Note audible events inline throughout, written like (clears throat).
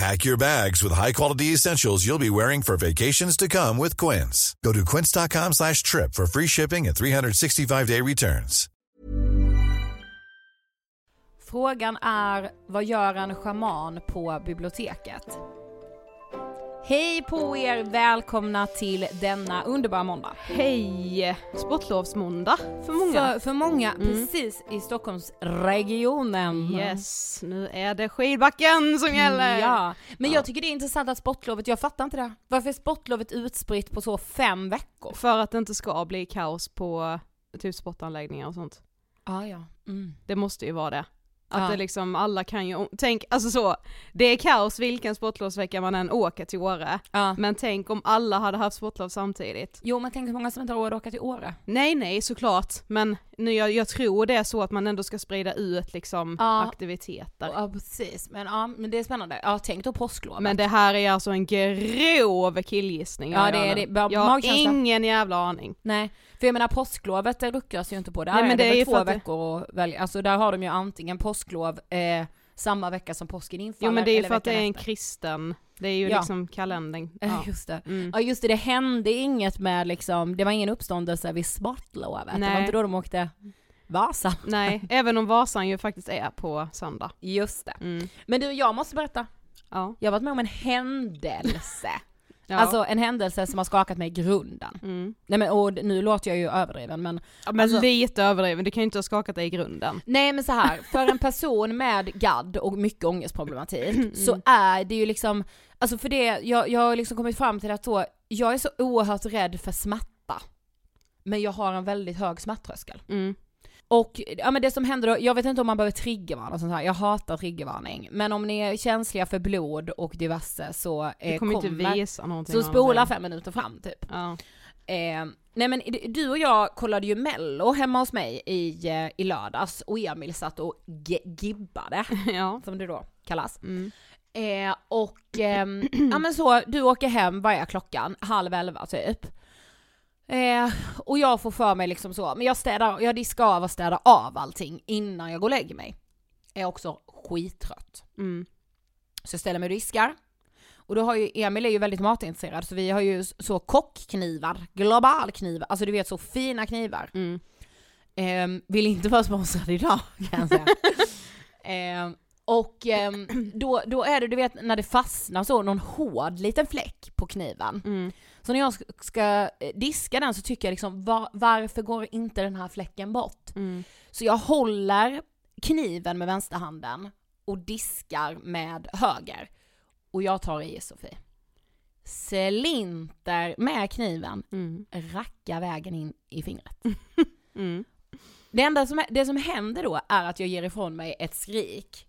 Pack your bags with high-quality essentials you'll be wearing for vacations to come with Quince. Go to quince.com slash trip for free shipping and 365-day returns. Frågan är, vad gör en shaman på biblioteket? Hej på er! Välkomna till denna underbara måndag. Hej! Sportlovsmåndag för många. För, för många, Mm. precis i Stockholmsregionen. Yes, nu är det skidbacken som gäller. Ja, men Ja. jag tycker det är intressant att sportlovet, jag fattar inte det. Varför är sportlovet utspritt på så fem veckor? För att det inte ska bli kaos på typ sportanläggningar och sånt. Ah, ja, mm. Det måste ju vara det. Att Ja. det liksom, alla kan ju, tänk, alltså så, det är kaos vilken sportlovsvecka man än åker till Åre. ja. Men tänk om alla hade haft sportlov samtidigt. Jo men tänk hur många som inte har råd att åka till Åre. Nej nej såklart, men nu, jag, jag tror det är så att man ändå ska sprida ut liksom Ja. aktiviteter. Ja precis, men ja men det är spännande. Ja tänk då påsklovet. Men det här är alltså en grov killgissning Ja, det är det. Bara Jag har ingen jävla aning. Nej, för jag menar påsklovet det ruckas ju inte på. Där Nej, men är det, det är ju två veckor att välja. Alltså där har de ju antingen påsklov eh, samma vecka som påsken infaller. Jo men det är ju för att det är en kristen, det är ju Ja. liksom kalendern. (laughs) Ja. Just det. Mm. Ja just det, det hände inget med liksom, det var ingen uppståndelse vid sportlovet. Det var Nej. inte då de åkte Vasa. Nej, (laughs) även om Vasan ju faktiskt är på söndag. Just det. Mm. Men du, jag måste berätta. Ja. Jag har varit med om en händelse. Ja. Alltså en händelse som har skakat mig i grunden. mm. Nej men och nu låter jag ju överdriven men ja, men alltså- lite överdriven, det kan ju inte ha skakat dig i grunden. Nej men så här, för en person med GAD och mycket ångestproblematik Mm. så är det ju liksom, alltså för det, jag, jag har liksom kommit fram till att så, jag är så oerhört rädd för smärta. Men jag har en väldigt hög smärttröskel. Mm. Och ja men det som händer då, jag vet inte om man behöver triggervarna och sånt här, jag hatar triggervarning. Men om ni är känsliga för blod och diverse så eh, Du kommer, inte visa någonting. så spola fem minuter fram typ. Ja. Eh, nej men du och jag kollade ju mello hemma hos mig i, eh, i lördags och Emil satt och gibbade, (laughs) ja. som det då kallas. Mm. Eh, och ehm, (clears throat) ja men så, du åker hem, vad är klockan? Halv elva typ. Eh, och jag får för mig liksom så, men jag städar, jag diskar av och städar av allting innan jag går och lägger mig. Jag är också skittrött. Mm. Så jag ställer mig och diskar. Och då har ju, Emil är ju väldigt matintresserad så vi har ju så kockknivar, globalknivar, alltså du vet så fina knivar. Mm. Ehm, vill inte vara sponsrad idag kan jag säga. (laughs) Ehm, och ehm, då, då är det du vet när det fastnar så någon hård liten fläck på kniven. Mm. Så när jag ska, eh, diska den så tycker jag liksom var, varför går inte den här fläcken bort? Mm. Så jag håller kniven med vänsterhanden och diskar med höger. Och jag tar i Sofie. Slinter med kniven, Mm. rackar vägen in i fingret. (laughs) Mm. Det enda som, det som händer då är att jag ger ifrån mig ett skrik.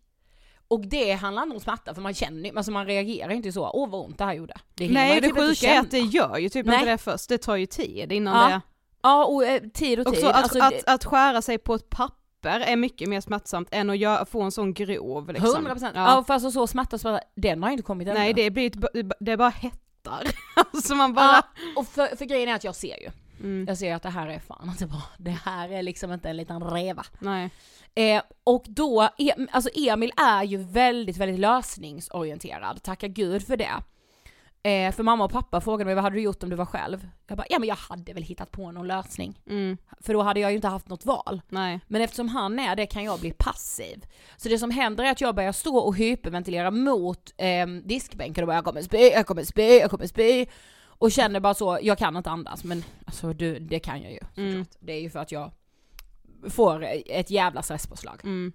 Och det handlar inte om smärta för man känner alltså man reagerar ju inte så, åh vad ont det här gjorde. Det Nej det typ sjuka är att det gör ju typ Nej. inte det först, det tar ju tid innan Ja, det... Ja och eh, tid och tid. Också att, Alltså, att, att skära sig på ett papper är mycket mer smärtsamt än att göra, få en sån grov liksom. 100% procent. Ja. Ja. för alltså så smärta, smärta, den har inte kommit ännu. Nej det blir ett, det bara hettar. (laughs) alltså man bara... Ja, och för, för grejen är att jag ser ju. Mm. Jag ser att det här är fan inte bra. Det här är liksom inte en liten reva. Nej. Eh, och då, e- alltså Emil är ju väldigt, väldigt lösningsorienterad, tacka gud för det. Eh, för mamma och pappa frågade mig vad hade du gjort om du var själv? Jag bara, ja men jag hade väl hittat på någon lösning. Mm. För då hade jag ju inte haft något val. Nej. Men eftersom han är det kan jag bli passiv. Så det som händer är att jag börjar stå och hyperventilera mot eh, diskbänken och bara jag kommer spy, jag kommer spy, jag kommer spy. Och känner bara så, jag kan inte andas men alltså du, det kan jag ju. Mm. Det är ju för att jag får ett jävla stresspåslag. Mm.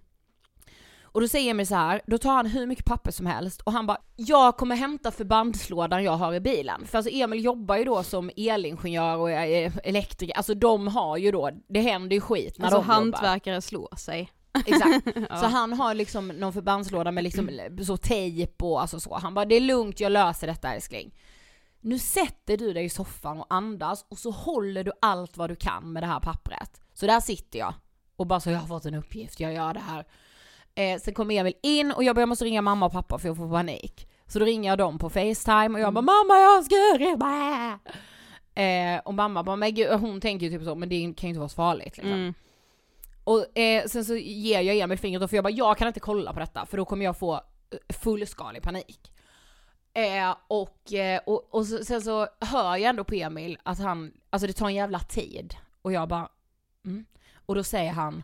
Och då säger Emil så här, då tar han hur mycket papper som helst och han bara Jag kommer hämta förbandslådan jag har i bilen. För alltså Emil jobbar ju då som elingenjör och elektriker, alltså de har ju då, det händer ju skit när Alltså de jobbar. hantverkare slår sig. Exakt. (laughs) Ja. Så han har liksom någon förbandslåda med liksom så tejp och alltså så. Han bara det är lugnt, jag löser detta älskling. Nu sätter du dig i soffan och andas och så håller du allt vad du kan med det här pappret. Så där sitter jag och bara så jag har fått en uppgift, jag gör det här. Eh, sen kommer Emil in och jag bara jag måste ringa mamma och pappa för jag får panik. Så då ringer jag dem på Facetime och jag bara mamma jag ska rymma! Eh, och mamma bara men gud, hon tänker ju typ så men det kan ju inte vara så farligt liksom. Mm. Och eh, sen så ger jag Emil fingret då för jag bara jag kan inte kolla på detta för då kommer jag få eh, fullskalig panik. Eh, och, eh, och, och så, sen så hör jag ändå på Emil att han, alltså det tar en jävla tid. Och jag bara, mm. Och då säger han,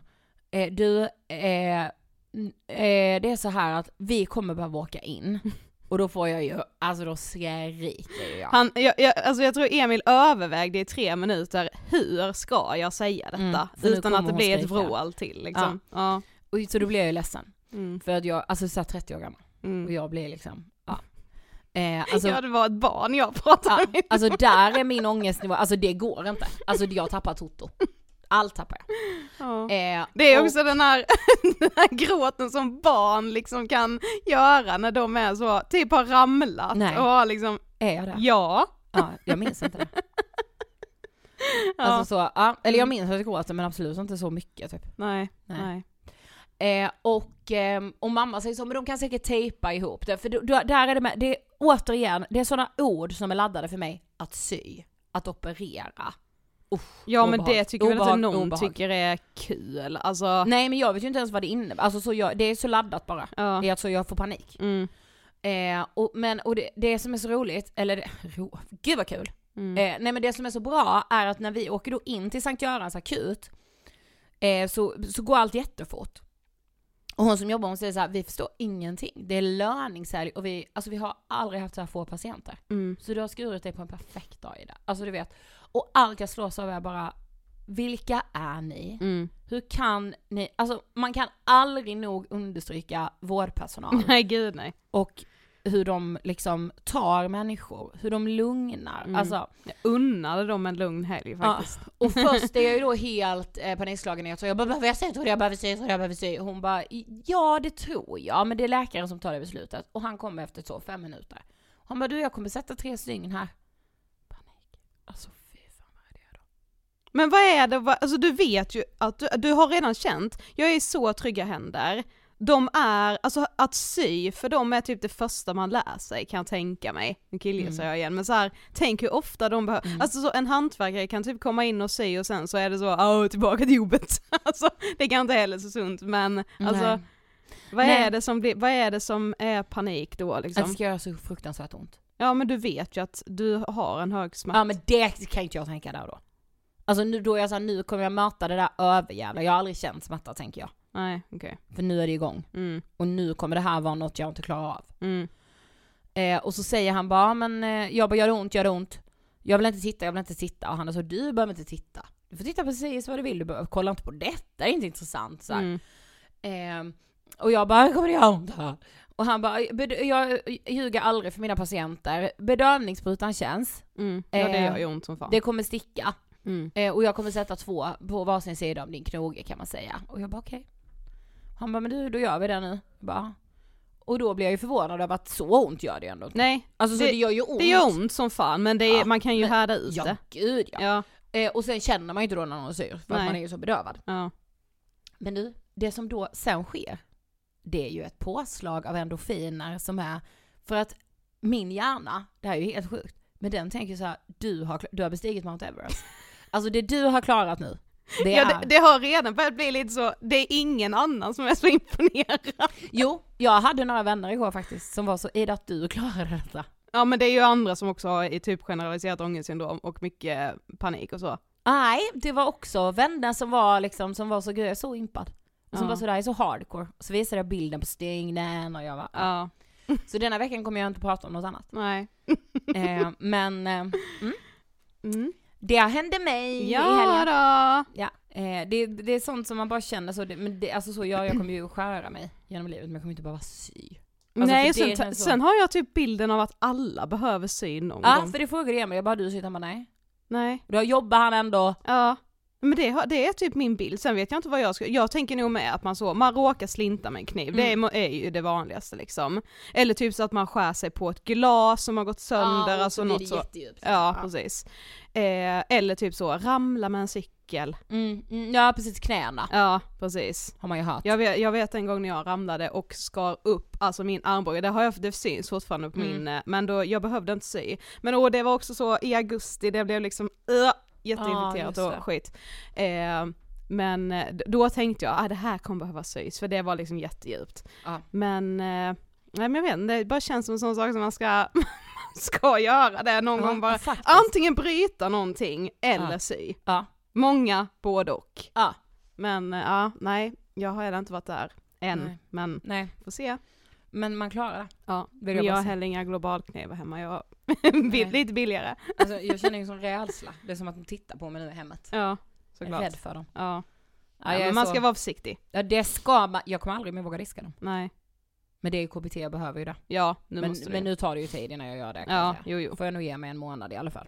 eh, du, eh, eh, det är så här att vi kommer behöva åka in. (laughs) Och då får jag ju, alltså då skriker jag. Han, jag, jag, alltså jag tror Emil övervägde i tre minuter, hur ska jag säga detta? Mm, utan att det blir ett vrål till liksom. Ja. Och så då blir jag ju ledsen. Mm. För att jag, alltså så här 30 år gammal. Och Mm. jag blir liksom, ja. Eh, (laughs) alltså, ja det var ett barn jag pratade med. alltså där är min (laughs) ångestnivå, alltså det går inte. Alltså jag tappar toto. Allt tappar jag. Ja. Eh, Det är och- också den här, (laughs) den här gråten som barn liksom kan göra när de är så, typ har ramlat Nej. och har liksom, Är jag det? ja. Ja, jag minns inte det. ja. Alltså så, ja, eller jag minns att jag gråter men absolut inte så mycket typ. nej, Nej. nej. Eh, och, ehm, och mamma säger så, men de kan säkert tejpa ihop det. För då, då, där är det med, det är återigen, det är sådana ord som är laddade för mig. Att sy, att operera. Usch, Ja men obehag. det tycker väl inte Obehag, någon obehag. tycker är kul, alltså. Nej men jag vet ju inte ens vad det innebär, alltså så jag, det är så laddat bara. Ja. Det är att så jag får panik. Mm. Eh, och, men, och det, det som är så roligt, eller det, (laughs) ro, gud vad kul. Mm. Eh, nej men det som är så bra är att när vi åker då in till Sankt Görans akut, eh, så, så går allt jättefort. Och hon som jobbar hon säger så här, vi förstår ingenting. Det är löningshelg och vi, alltså vi har aldrig haft så här få patienter. Mm. Så du har skurit dig på en perfekt dag i det. Alltså du vet. Och allt jag slås av är bara, vilka är ni? Mm. Hur kan ni, alltså man kan aldrig nog understryka vårdpersonal (laughs) Nej gud nej. och hur de liksom tar människor, hur de lugnar. Mm. Alltså, Jag unnade dem en lugn helg faktiskt. och (laughs) först är jag ju då helt eh, panikslagen. Jag, tror, jag bara, behöver jag säga jag behöver säga, jag behöver säga. Hon bara, ja det tror jag, men det är läkaren som tar det beslutet. Och han kommer efter så fem minuter. Han bara, du jag kommer sätta tre stygn här. Panik. Alltså fy fan vad är det då? Men vad är det, alltså du vet ju att du, du har redan känt, jag är i så trygga händer. De är, alltså att sy för dem är typ det första man lär sig kan jag tänka mig. Nu killgissar Mm. jag igen men så här, tänk hur ofta de behöver, Mm. alltså så en hantverkare kan typ komma in och sy och sen så är det så, åh tillbaka till jobbet. (laughs) alltså det kan inte heller så sunt men alltså Nej. vad Nej. är, det som blir, vad är det som är panik då Att liksom? det ska göra så fruktansvärt ont. Ja men du vet ju att du har en hög smärta. Ja men det kan inte jag tänka där då. Alltså nu, då är jag såhär, nu kommer jag möta det där överjävla. Jag har aldrig känt smärta tänker jag. Nej okej. För nu är det igång. Mm. Och nu kommer det här vara något jag inte klarar av. Mm. Eh, och så säger han bara, "Ja, men eh, jag bara gör det ont, gör det ont. Jag vill inte titta, jag vill inte titta. Och han är så, du behöver inte titta. Du får titta precis vad du vill, du behöver kolla inte på detta, det är inte intressant. Så. Mm. Eh, och jag bara, kommer det göra ont här? Och han bara, "Bed- jag ljuger aldrig för mina patienter. Bedövningssprutan känns, Mm. Ja det Eh, gör ju ont som fan. det kommer sticka. Mm. Eh, och jag kommer sätta två på varsin sida om din knoge kan man säga. Och jag bara okej. Han bara, men du då gör vi det nu. Jag bara, och då blir jag ju förvånad över att så ont gör det ändå inte. Nej, Alltså så det- det gör ju ont. det gör ont som fan men det är, Ja, man kan ju men- härda ut Ja, det. gud ja. Ja. Eh, och sen känner man ju inte då när någon syr, för Nej. att man är ju så bedövad. ja. Men du, det som då sen sker, det är ju ett påslag av endorfiner som är, för att min hjärna, det här är ju helt sjukt, men den tänker så här, du har, du har bestigit Mount Everest. (laughs) Alltså det du har klarat nu, det Ja, är... det, det har redan börjat bli lite så, det är ingen annan som är så (laughs) imponerad. Jo, jag hade några vänner igår faktiskt som var så, är det att du klarade detta? Ja men det är ju andra som också har i typ generaliserat ångestsyndrom och mycket panik och så. Nej, det var också vänner som var liksom, som var så, gud jag är så impad. Och som Ja. var sådär så hardcore. Så visade jag bilden på stygnen och jag var, Ja, (laughs) Så denna veckan kommer jag inte prata om något annat. nej. eh, men eh, Mm. Det hände mig i Ja helgen. då. Ja, eh, det, det är sånt som man bara känner så, det, men det, alltså så, jag, jag kommer ju skära mig genom livet men jag kommer inte behöva sy. Alltså, nej, sen, så. sen har jag typ bilden av att alla behöver sy någon Ja, gång. för det frågade Emil, jag bara du syr? Han bara nej. Nej. Då jobbar han ändå. Ja. Men det, har- det är typ min bild, sen vet jag inte vad jag ska, jag tänker nog med att man så, man råkar slinta med en kniv, det är, är ju det vanligaste liksom. Eller typ så att man skär sig på ett glas som har gått sönder, och alltså så något så. jättedjupt. Ja, precis. Eh, eller typ så, ramla med en cykel. Mm, mm, ja precis, knäna Ja, precis. har man ju hört. Jag vet, jag vet en gång när jag ramlade och skar upp, alltså min armbåge, det har jag, det syns fortfarande på Mm. min, eh, men då, jag behövde inte sy. Men och det var också så i augusti, det blev liksom uh, jätteinfekterat det. och skit. Eh, men eh, d- då tänkte jag, ah, det här kommer behöva sys, för det var liksom jättedjupt. Ja. Men, eh, nej men jag vet inte, det bara känns som en sån sak som man ska, (laughs) ska göra det någon Ja, gång bara. faktiskt. Antingen bryta någonting eller Ja. sy. Många, både och. Men eh, ja, nej, jag har heller inte varit där än, Nej. men Nej, får se. Men man klarar det. Ja, Vill jag jag har heller inga globalknivar hemma, jag Nej. (laughs) lite billigare. Alltså, jag känner ju sån rädsla. Det är som att de tittar på mig nu i hemmet. Ja, Jag är såklart. rädd för dem. Ja. Ja, Ja, men man så- ska vara försiktig. Ja det ska man, jag kommer aldrig mer våga diska dem. Nej. Men det är ju KBT, jag behöver ju det. Ja, nu men, måste du. men nu tar det ju tid innan jag gör det. ja, jo jo. Får jag nog ge mig en månad i alla fall.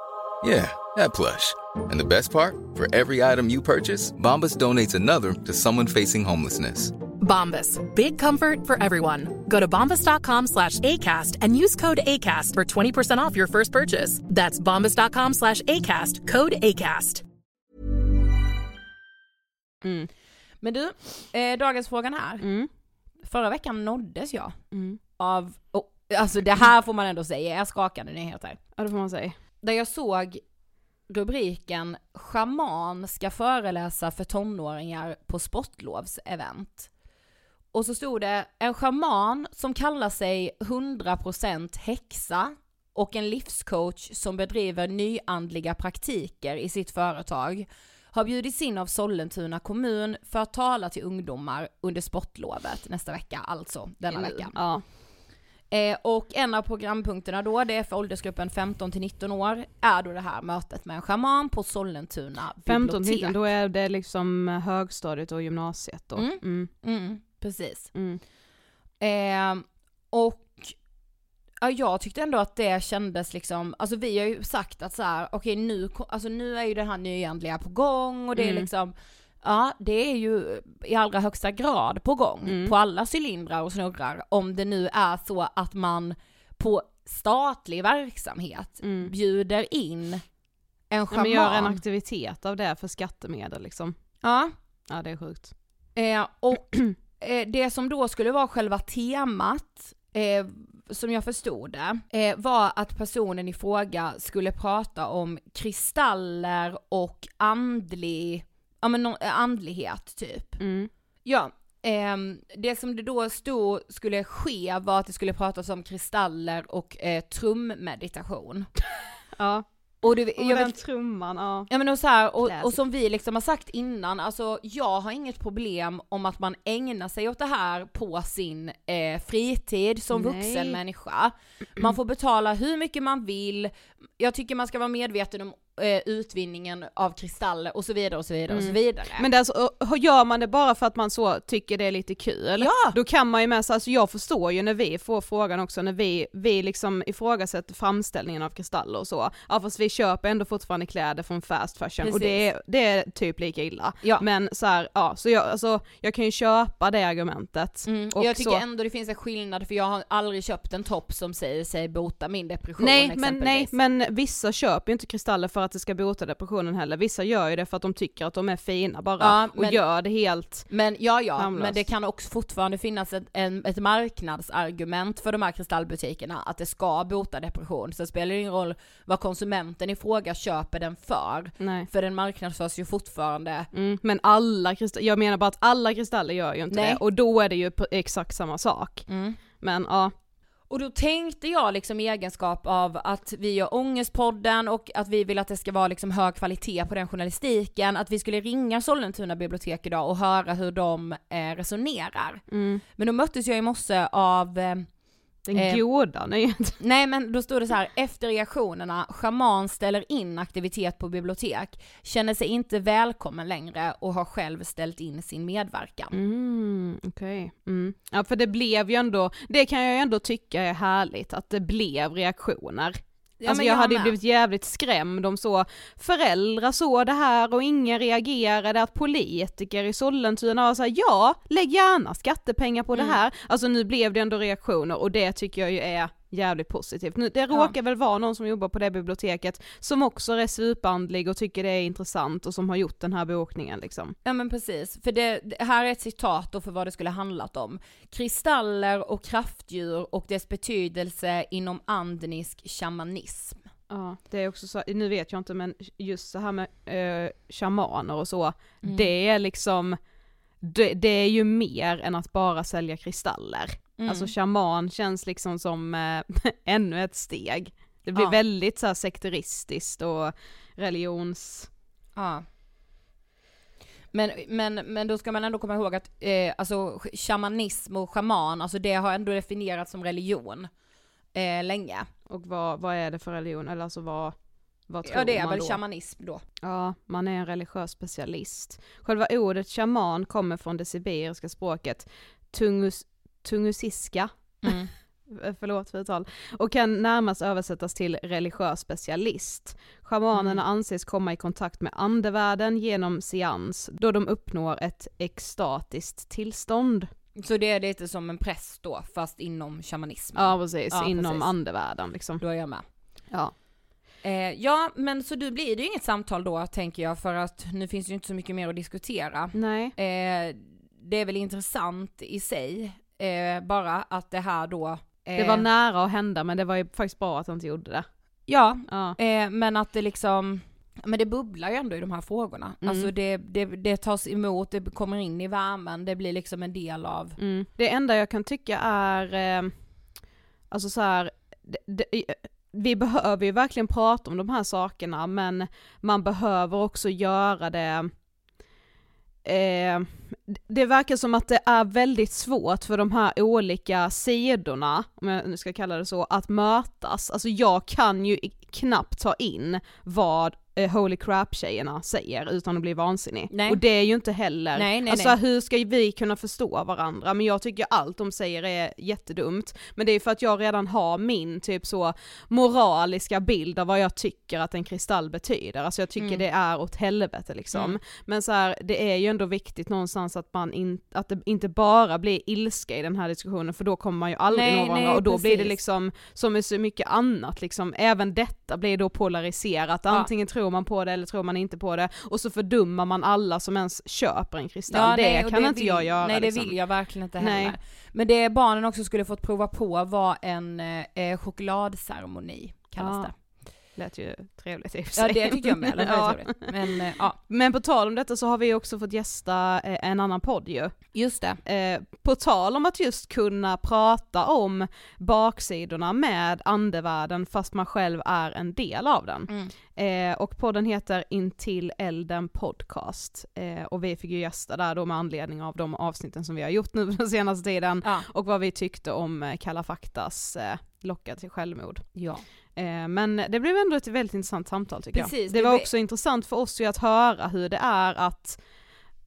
Yeah, that plush. And the best part? For every item you purchase, Bombas donates another to someone facing homelessness. Bombas. Big comfort for everyone. Go to bombas.com slash ACAST and use code ACAST for 20% off your first purchase. That's bombas.com slash ACAST. Code ACAST. Mm. Men du, eh, dagens frågan här. Mm. Förra veckan nåddes jag Mm. av, oh, alltså det här får man ändå säga, är skakande nyheter. Ja det får man säga. Där jag såg rubriken “Schaman ska föreläsa för tonåringar på sportlovsevent”. Och så stod det en schaman som kallar sig 100% häxa och en livscoach som bedriver nyandliga praktiker i sitt företag har bjudits in av Sollentuna kommun för att tala till ungdomar under sportlovet nästa vecka, alltså denna Nu. vecka. Ja. Eh, och en av programpunkterna då, det är för åldersgruppen 15 till 19 år, är då det här mötet med en schaman på Sollentuna 15 bibliotek. 19 då är det liksom högstadiet och gymnasiet då. Mm. Mm. Mm, precis. Eh, och ja, jag tyckte ändå att det kändes liksom, alltså vi har ju sagt att så här, okej nu, ko- alltså nu är ju den här nyandliga på gång och det är Mm. liksom, ja det är ju i allra högsta grad på gång Mm. på alla cylindrar och snurrar om det nu är så att man på statlig verksamhet Mm. bjuder in en schaman. men gör en aktivitet av det för skattemedel liksom. ja, Ja det är sjukt. Eh, och (clears throat) eh, det som då skulle vara själva temat, eh, som jag förstod det, eh, var att personen i fråga skulle prata om kristaller och andlig, ja men no, andlighet typ. Mm. Ja, ehm, det som det då stod skulle ske var att det skulle pratas om kristaller och eh, trummeditation. (laughs) Ja, Och du, och jag den vet, trumman, ja. Ja men och, så här, och, och som vi liksom har sagt innan, alltså jag har inget problem om att man ägnar sig åt det här på sin eh, fritid som Nej. vuxen människa. Man får betala hur mycket man vill, jag tycker man ska vara medveten om eh, utvinningen av kristaller och så vidare och så vidare och så vidare. Men det alltså, gör man det bara för att man så tycker det är lite kul, Ja. då kan man ju med sig, alltså jag förstår ju när vi får frågan också, när vi, vi liksom ifrågasätter framställningen av kristaller och så, ja fast vi köper ändå fortfarande kläder från fast fashion och det är, det är typ lika illa. Ja. Men så här, ja, så jag, alltså, jag kan ju köpa det argumentet. Mm, Och jag tycker så, ändå det finns en skillnad för jag har aldrig köpt en topp som säger sig bota min depression Nej men, exempelvis. nej men vissa köper ju inte kristaller för att det ska bota depressionen heller, vissa gör ju det för att de tycker att de är fina bara Ja, och men- gör det helt Men ja, ja, Harmlöst. men det kan också fortfarande finnas ett, en, ett marknadsargument för de här kristallbutikerna att det ska bota depression. Så det spelar ingen roll vad konsumenten i fråga köper den för. Nej. För den marknadsförs ju fortfarande. Mm, men alla kristaller, jag menar bara att alla kristaller gör ju inte Nej. det och då är det ju exakt samma sak. Men ja, Och då tänkte jag liksom i egenskap av att vi gör Ångestpodden och att vi vill att det ska vara liksom hög kvalitet på den journalistiken, att vi skulle ringa Sollentuna bibliotek idag och höra hur de eh, resonerar. Men då möttes jag i morse av eh, den Eh. goda nyheten. Nej men då stod det så här, efter reaktionerna, schaman ställer in aktivitet på bibliotek, känner sig inte välkommen längre och har själv ställt in sin medverkan. Mm, okej. Mm. Ja för det blev ju ändå, det kan jag ju ändå tycka är härligt att det blev reaktioner. Ja, alltså jag, jag hade ju blivit jävligt skrämd om så föräldrar såg det här och ingen reagerade, att politiker i Sollentuna var såhär ja, lägg gärna skattepengar på Mm. det här. Alltså nu blev det ändå reaktioner och det tycker jag ju är jävligt positivt. Nu, det råkar väl vara någon som jobbar på det biblioteket som också är superandlig och tycker det är intressant och som har gjort den här bokningen liksom. Ja men precis, för det, här är ett citat då för vad det skulle handlat om. Kristaller och kraftdjur och dess betydelse inom andnisk shamanism. Ja, det är också så, nu vet jag inte men just så här med eh, shamaner och så, det är liksom, det, det är ju mer än att bara sälja kristaller. Alltså shaman känns liksom som eh, (laughs) ännu ett steg. Det blir Ja. väldigt så här sekteristiskt och religions... Ja. Men, men, men då ska man ändå komma ihåg att eh, alltså shamanism och shaman, alltså det har ändå definierats som religion eh, länge. Och vad, vad är det för religion, eller alltså vad, vad tror Ja det är man väl då? shamanism då. Ja, man är en religiös specialist. Själva ordet shaman kommer från det sibiriska språket tungus, tungusiska, Mm. (laughs) Förlåt för uttal, och kan närmast översättas till religiös specialist. Shamanerna anses komma i kontakt med andevärlden genom seans, då de uppnår ett extatiskt tillstånd. Så det är lite som en präst då, fast inom shamanism. Ja precis, Ja, inom precis. andevärlden liksom. Då är jag med. Ja. Eh, ja, men så du blir det ju inget samtal då tänker jag, för att nu finns det ju inte så mycket mer att diskutera. Nej. Eh, det är väl intressant i sig, eh, bara att det här då... Eh, Det var nära att hända men det var ju faktiskt bra att han inte gjorde det. Ja, Ja. eh, men att det liksom... Men det bubblar ju ändå i de här frågorna. Mm. Alltså det, det, det tas emot, det kommer in i värmen, det blir liksom en del av... Mm. Det enda jag kan tycka är, eh, alltså så här, det, det, vi behöver ju verkligen prata om de här sakerna men man behöver också göra det Eh, det verkar som att det är väldigt svårt för de här olika sidorna, om jag nu ska kalla det så, att mötas. Alltså jag kan ju knappt ta in vad eh, Holy Crap-tjejerna säger utan att bli vansinnig. Nej. Och det är ju inte heller, Nej, nej, alltså nej. hur ska vi kunna förstå varandra? Men jag tycker allt de säger är jättedumt. Men det är för att jag redan har min typ så moraliska bild av vad jag tycker att en kristall betyder. Alltså jag tycker Mm. det är åt helvete liksom. Mm. Men så här, det är ju ändå viktigt någonstans att man in, att det inte bara blir ilska i den här diskussionen för då kommer man ju aldrig Nej, nå varandra nej, och då blir det precis. liksom som med så mycket annat liksom, även detta blir då polariserat. Antingen tror man på det eller tror man inte på det? Och så fördummar man alla som ens köper en kristall. Ja, det nej, kan det inte vill, jag göra. Nej det liksom. vill jag verkligen inte Nej. heller. Men det barnen också skulle fått prova på var en eh, chokladceremoni, kallas Ja. det. Lät ju trevligt i och för Ja sig. det tycker jag med, det (laughs) ja. Men eh, ja, Men på tal om detta så har vi också fått gästa eh, en annan podd ju. just det. Eh, på tal om att just kunna prata om baksidorna med andevärlden fast man själv är en del av den. Mm. Eh, och podden heter Intill elden podcast. Eh, och vi fick ju gästa där då med anledning av de avsnitten som vi har gjort nu den senaste tiden. Ja. Och vad vi tyckte om Kalla faktas eh, locka till självmord. ja. Eh, men det blev ändå ett väldigt intressant samtal tycker Precis, jag. Det det var också intressant för oss ju att höra hur det är att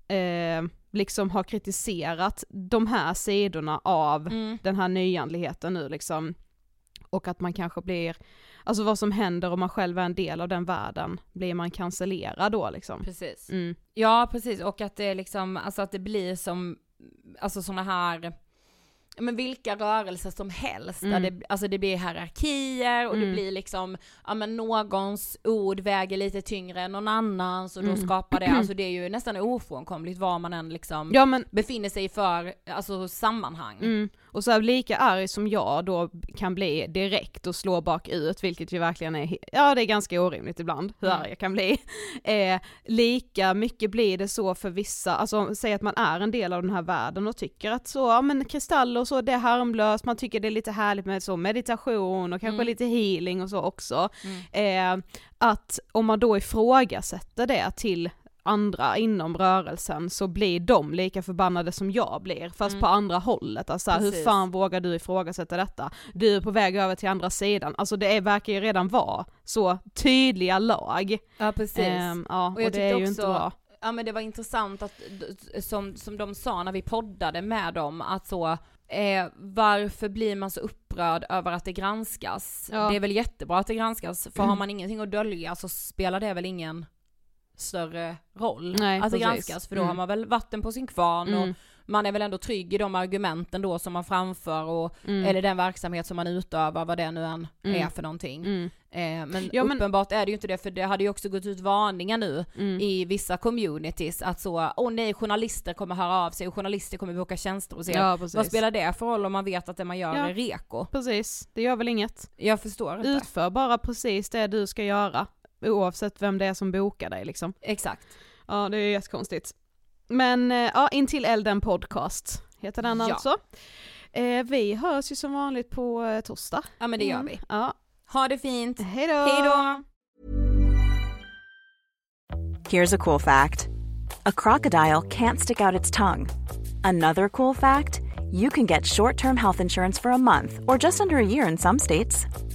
eh, liksom ha kritiserat de här sidorna av Mm. den här nyandligheten nu liksom. Och att man kanske blir, alltså vad som händer om man själv är en del av den världen, blir man cancellerad då liksom? Precis. Mm. Ja precis, och att det liksom, alltså att det blir som, alltså sådana här, men vilka rörelser som helst, Mm. där det, alltså det blir hierarkier och det Mm. blir liksom, ja men någons ord väger lite tyngre än någon annans och då Mm. skapar det, alltså det är ju (clears throat) nästan ofrånkomligt var man än liksom Ja men befinner sig för, alltså sammanhang. Och så lika arg som jag då kan bli direkt och slå bakut, vilket ju verkligen är, ja det är ganska orimligt ibland hur Mm. arg jag kan bli. (laughs) Eh, lika mycket blir det så för vissa, alltså säg att man är en del av den här världen och tycker att så, ja men kristall och så, det är harmlöst, man tycker det är lite härligt med så meditation och kanske Mm. lite healing och så också. Mm. Eh, att om man då ifrågasätter det till andra inom rörelsen så blir de lika förbannade som jag blir, fast Mm. på andra hållet. Alltså hur fan vågar du ifrågasätta detta? Du är på väg över till andra sidan. Alltså det är, verkar ju redan vara så tydliga lag. Ja precis. Ehm, ja, och, jag det är ju inte också- bra. Ja men det var intressant att, som, som de sa när vi poddade med dem, att så, eh, varför blir man så upprörd över att det granskas? Ja. Det är väl jättebra att det granskas, för har man ingenting att dölja så spelar det väl ingen större roll Nej, att precis. granskas, för då Mm. har man väl vatten på sin kvarn och Mm, man är väl ändå trygg i de argumenten då som man framför och, mm, eller den verksamhet som man utövar, vad det nu än Mm. är för någonting. mm, Eh, men Ja, men- uppenbart är det ju inte det, för det hade ju också gått ut varningar nu mm. i vissa communities att så, åh nej, journalister kommer höra av sig och journalister kommer boka tjänster hos er. Ja. Vad spelar det för roll om man vet att det man gör Ja. är reko? Precis, det gör väl inget. Jag förstår inte. Utför bara precis det du ska göra, oavsett vem det är som bokar dig liksom. Exakt. Ja det är jättekonstigt. Men eh, ja, Intill elden podcast heter den Ja. alltså. Eh, vi hörs ju som vanligt på eh, torsdag. Ja men det gör Mm. vi. Ja, Ha det fint. hej då! Hej då! Here's a cool fact a crocodile can't stick out its tongue. Another cool fact you can get short term health insurance for a month or just under a year in some states.